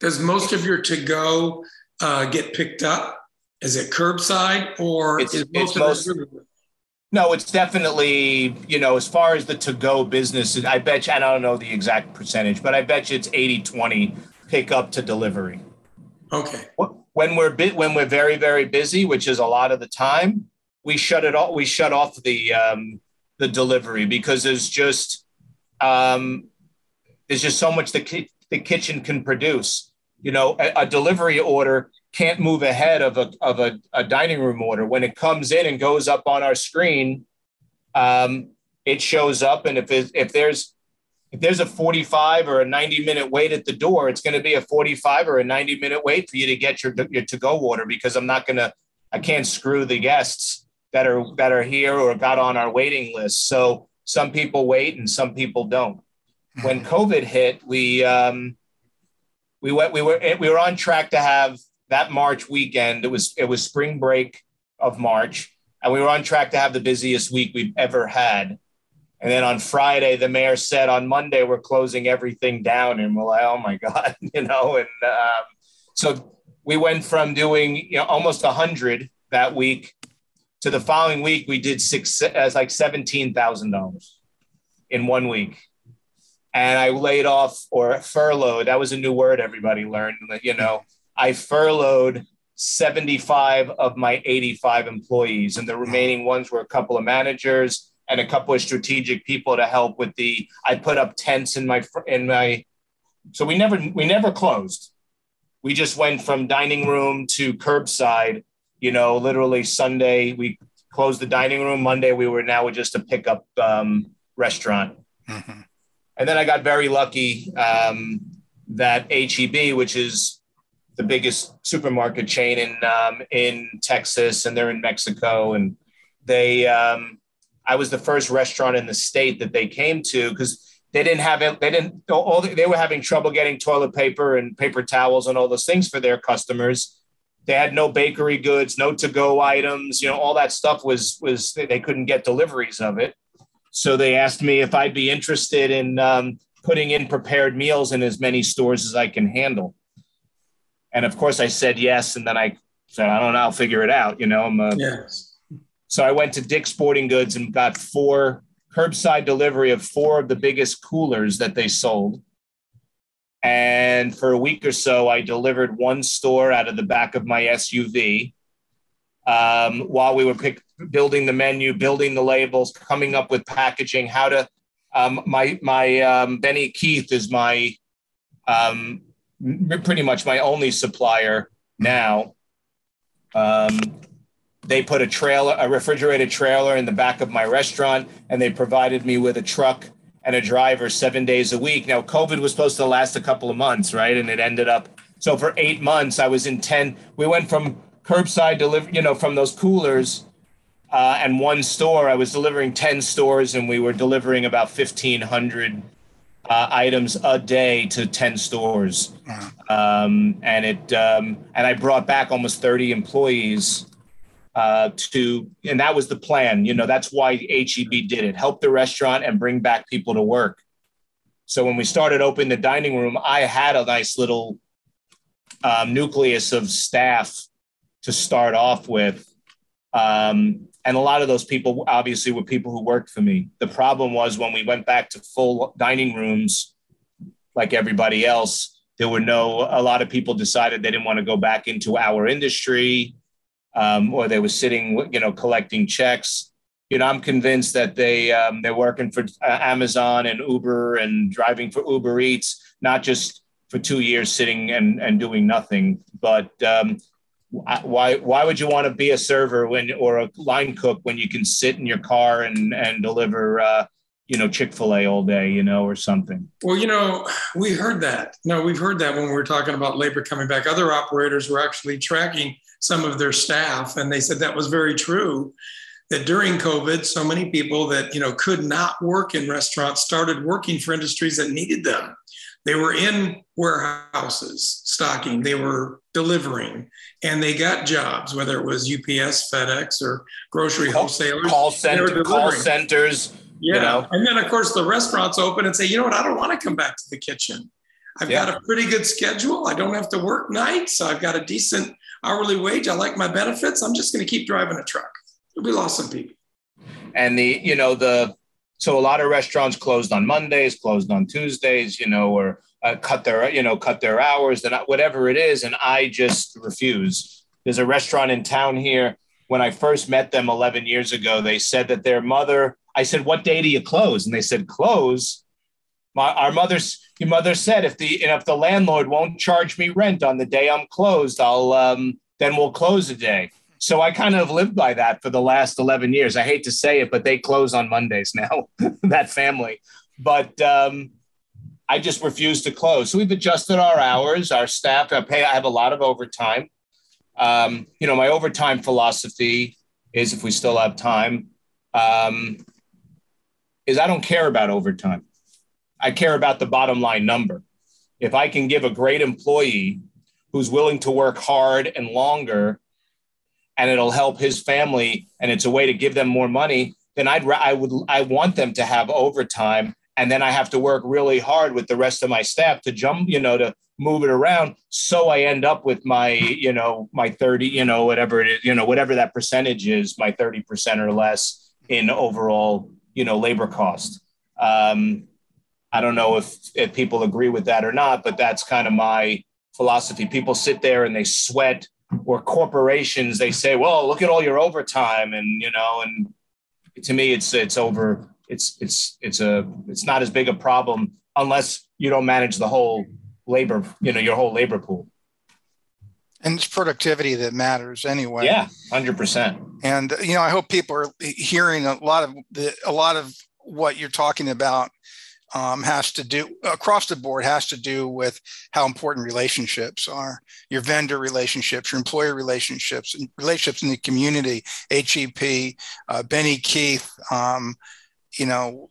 Does most of your to go uh, get picked up? Is it curbside or it's, is most it's of most, it? No, it's definitely, you know, as far as the to go business, I bet you, I don't know the exact percentage, but I bet you it's 80 20 pick up to delivery. Okay. When we're bit, when we're very, very busy, which is a lot of the time, we shut it off. We shut off the, um, the delivery because there's just, um, there's just so much the, ki- the kitchen can produce. You know, a, a, delivery order can't move ahead of a, of a, a dining room order. When it comes in and goes up on our screen, um, it shows up, and if it, if there's if there's a 45 or a 90 minute wait at the door, it's going to be a 45 or a 90 minute wait for you to get your your to go water because I'm not going to I can't screw the guests that are that are here or got on our waiting list. So some people wait and some people don't. When. COVID hit, we um, we went we were we were on track to have that March weekend. It was it was spring break of March, and we were on track to have the busiest week we've ever had. And then on Friday, the mayor said on Monday we're closing everything down, and we're like, oh my god, you know. And um, so we went from doing you know almost hundred that week to the following week we did six as uh, like seventeen thousand dollars in one week and I laid off or furloughed. That was a new word everybody learned. You know, I furloughed 75 of my 85 employees, and the remaining ones were a couple of managers and a couple of strategic people to help with the. I put up tents in my in my. So we never we never closed. We just went from dining room to curbside. You know, literally Sunday we closed the dining room. Monday we were now just a pickup um, restaurant. Mm-hmm. And then I got very lucky um, that HEB, which is the biggest supermarket chain in um, in Texas, and they're in Mexico, and they um, I was the first restaurant in the state that they came to because they didn't have it. They didn't. All they were having trouble getting toilet paper and paper towels and all those things for their customers. They had no bakery goods, no to-go items. You know, all that stuff was was they couldn't get deliveries of it. So they asked me if I'd be interested in um, putting in prepared meals in as many stores as I can handle. And of course, I said yes. And then I said, I don't know, I'll figure it out. You know, I'm a, yes. So I went to Dick's Sporting Goods and got four curbside delivery of four of the biggest coolers that they sold. And for a week or so, I delivered one store out of the back of my SUV um, while we were pick, building the menu, building the labels, coming up with packaging, how to. Um, my my um, Benny Keith is my um, pretty much my only supplier now. They put a trailer, a refrigerated trailer in the back of my restaurant, and they provided me with a truck and a driver seven days a week. Now, COVID was supposed to last a couple of months, right? And it ended up so for eight months, I was in 10. We went from curbside delivery, you know, from those coolers uh, and one store. I was delivering 10 stores and we were delivering about 1,500 uh, items a day to 10 stores. Um, and it, um, and I brought back almost 30 employees uh, to, and that was the plan. You know, that's why HEB did it, help the restaurant and bring back people to work. So when we started opening the dining room, I had a nice little um, nucleus of staff to start off with. Um, and a lot of those people obviously were people who worked for me. The problem was when we went back to full dining rooms, like everybody else, there were no, a lot of people decided they didn't want to go back into our industry um, or they were sitting, you know, collecting checks. You know, I'm convinced that they um, they're working for uh, Amazon and Uber and driving for Uber Eats, not just for two years sitting and, and doing nothing, but um, why why would you want to be a server when or a line cook when you can sit in your car and and deliver uh, you know chick-fil-a all day you know or something? Well you know we heard that. No we've heard that when we were talking about labor coming back. Other operators were actually tracking some of their staff and they said that was very true that during covid so many people that you know could not work in restaurants started working for industries that needed them they were in warehouses stocking, they were delivering, and they got jobs, whether it was UPS, FedEx, or grocery wholesalers. Call, center, call centers. Yeah. You know? And then, of course, the restaurants open and say, you know what, I don't want to come back to the kitchen. I've yeah. got a pretty good schedule. I don't have to work nights. I've got a decent hourly wage. I like my benefits. I'm just going to keep driving a truck. We lost some people. And the, you know, the so a lot of restaurants closed on Mondays, closed on Tuesdays, you know, or uh, cut their, you know, cut their hours, and whatever it is. And I just refuse. There's a restaurant in town here. When I first met them 11 years ago, they said that their mother. I said, "What day do you close?" And they said, "Close." My our mother's your mother said if the if the landlord won't charge me rent on the day I'm closed, I'll um, then we'll close a day. so I kind of lived by that for the last 11 years. I hate to say it, but they close on Mondays now, that family. But um, I just refuse to close. So we've adjusted our hours, our staff. I pay. I have a lot of overtime. Um, you know, my overtime philosophy is if we still have time, um, is I don't care about overtime. I care about the bottom line number. If I can give a great employee who's willing to work hard and longer, and it'll help his family, and it's a way to give them more money, then I'd I would I want them to have overtime, and then I have to work really hard with the rest of my staff to jump, you know, to move it around, so I end up with my, you know, my thirty, you know, whatever it is, you know, whatever that percentage is, my thirty percent or less in overall, you know, labor cost. Um, I don't know if, if people agree with that or not, but that's kind of my philosophy. People sit there and they sweat, or corporations they say, "Well, look at all your overtime," and you know, and to me, it's it's over. It's it's it's a it's not as big a problem unless you don't manage the whole labor, you know, your whole labor pool. And it's productivity that matters anyway. Yeah, hundred percent. And you know, I hope people are hearing a lot of the a lot of what you're talking about um, has to do across the board has to do with how important relationships are. Your vendor relationships your employer relationships and relationships in the community. HEB uh, benny keith um, you know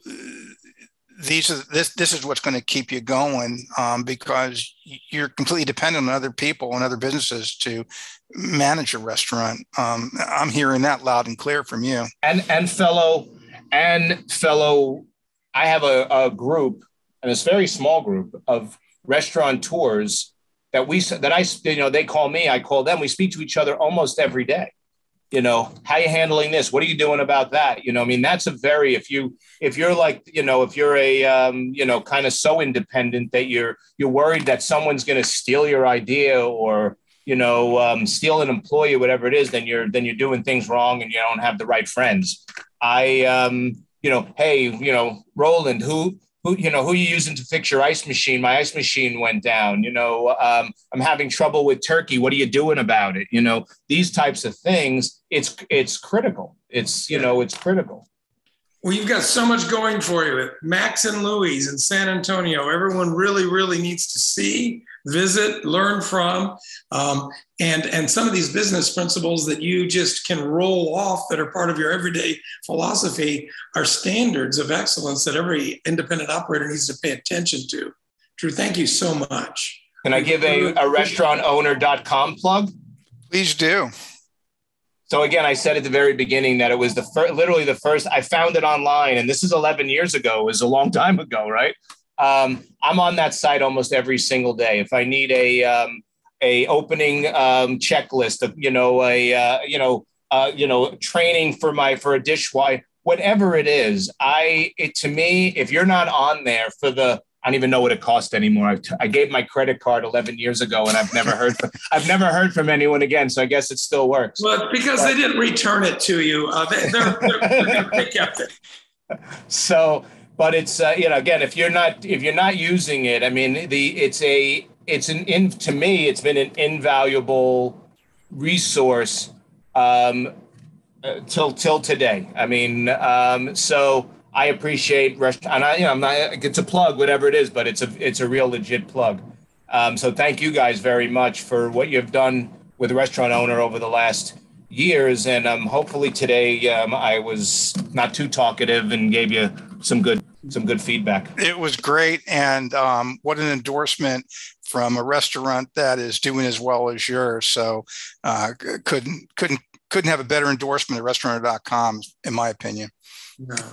these are this this is what's going to keep you going um, because you're completely dependent on other people and other businesses to manage a restaurant. Um, i'm hearing that loud and clear from you. And and fellow and fellow I have a, a group, and it's a very small group of restaurateurs that we that I you know they call me, I call them. We speak to each other almost every day. You know, how you handling this? What are you doing about that? You know, I mean, that's a very if you if you're like you know if you're a um, you know kind of so independent that you're you're worried that someone's going to steal your idea or you know um, steal an employee whatever it is, then you're then you're doing things wrong and you don't have the right friends. I um, you know, hey, you know, Roland, who who you know who you using to fix your ice machine? My ice machine went down you know um, i'm having trouble with turkey. What are you doing about it? You know these types of things it's it's critical. It's you know it's critical. Well you've got so much going for you Max and Louie's in san antonio. Everyone really really needs to see visit, learn from, um, and and some of these business principles that you just can roll off that are part of your everyday philosophy are standards of excellence that every independent operator needs to pay attention to. Drew, thank you so much. Can I give a, a restaurantowner.com plug? Please do. So again, I said at the very beginning that it was the fir- literally the first I found it online, and this is 11 years ago. It was a long time ago, right? Um, I'm on that site almost every single day. If I need a um, a opening um, checklist of you know a uh, you know uh, you know training for my for a dishwasher, whatever it is, I it to me if you're not on there for the I don't even know what it cost anymore. I, t- I gave my credit card 11 years ago, and I've never heard. From, I've never heard from anyone again. So I guess it still works. Well, because but, they didn't return it to you, uh, they, are they're, they kept it. So but it's uh, you know again if you're not if you're not using it i mean the it's a it's an in to me it's been an invaluable resource um, uh, till till today. I mean um, so i appreciate rest and i you know i'm not it's a plug whatever it is but it's a it's a real legit plug. Um, so thank you guys very much for what you've done with restaurant owner over the last years and um, hopefully today um, i was not too talkative and gave you some good some good feedback. It was great, and um, what an endorsement from a restaurant that is doing as well as yours. So uh, couldn't couldn't couldn't have a better endorsement at restaurant.com, in my opinion.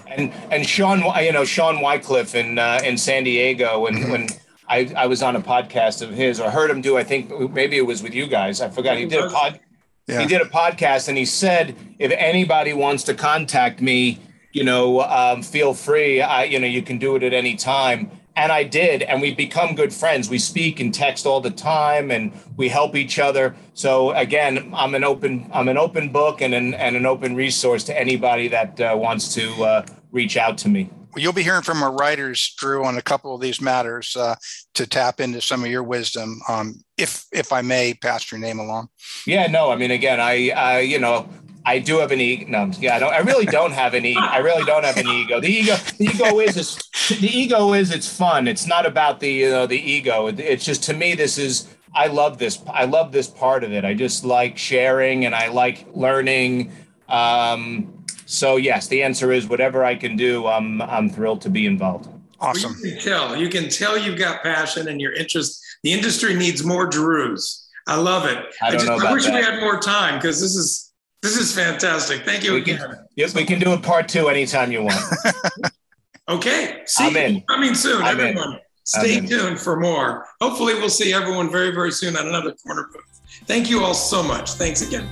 And and Sean, you know Sean Wycliffe in uh, in San Diego, when mm-hmm. when I, I was on a podcast of his or heard him do, I think maybe it was with you guys. I forgot. He did a pod. Yeah. He did a podcast, and he said if anybody wants to contact me you know, um, feel free. I, you know, you can do it at any time. And I did, and we've become good friends. We speak and text all the time, and we help each other. So again, I'm an open, I'm an open book and an and an open resource to anybody that uh, wants to uh, reach out to me. Well, you'll be hearing from our writers, Drew, on a couple of these matters uh, to tap into some of your wisdom. Um, if if I may pass your name along. Yeah, no, I mean, again, I, I you know, I do have an ego. No, yeah, I don't. I really don't have an ego. I really don't have an ego. The ego, the ego is, is the ego is it's fun. It's not about the you know the ego. It's just to me, this is. I love this. I love this part of it. I just like sharing and I like learning. Um, so yes, the answer is whatever I can do. I'm I'm thrilled to be involved. Awesome. Well, you can tell. You can tell you've got passion and your interest. The industry needs more Drews. I love it. I, don't just, know about I wish that. we had more time because this is this is fantastic. Thank you We again. can, yep, we can do a part two anytime you want. Okay. See I'm in. you coming soon, I'm in. everyone. Stay I'm in. tuned for more. Hopefully, we'll see everyone very, very soon at another corner booth. Thank you all so much. Thanks again.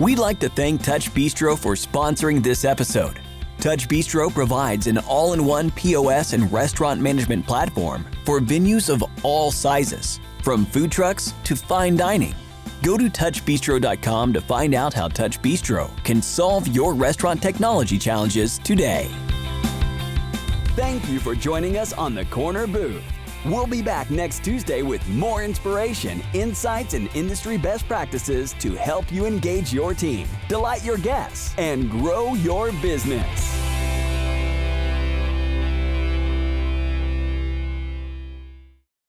We'd like to thank TouchBistro for sponsoring this episode. TouchBistro provides an all in one POS and restaurant management platform for venues of all sizes, from food trucks to fine dining. Go to touchbistro.com to find out how TouchBistro can solve your restaurant technology challenges today. Thank you for joining us on the Corner Booth. We'll be back next Tuesday with more inspiration, insights, and industry best practices to help you engage your team, delight your guests, and grow your business.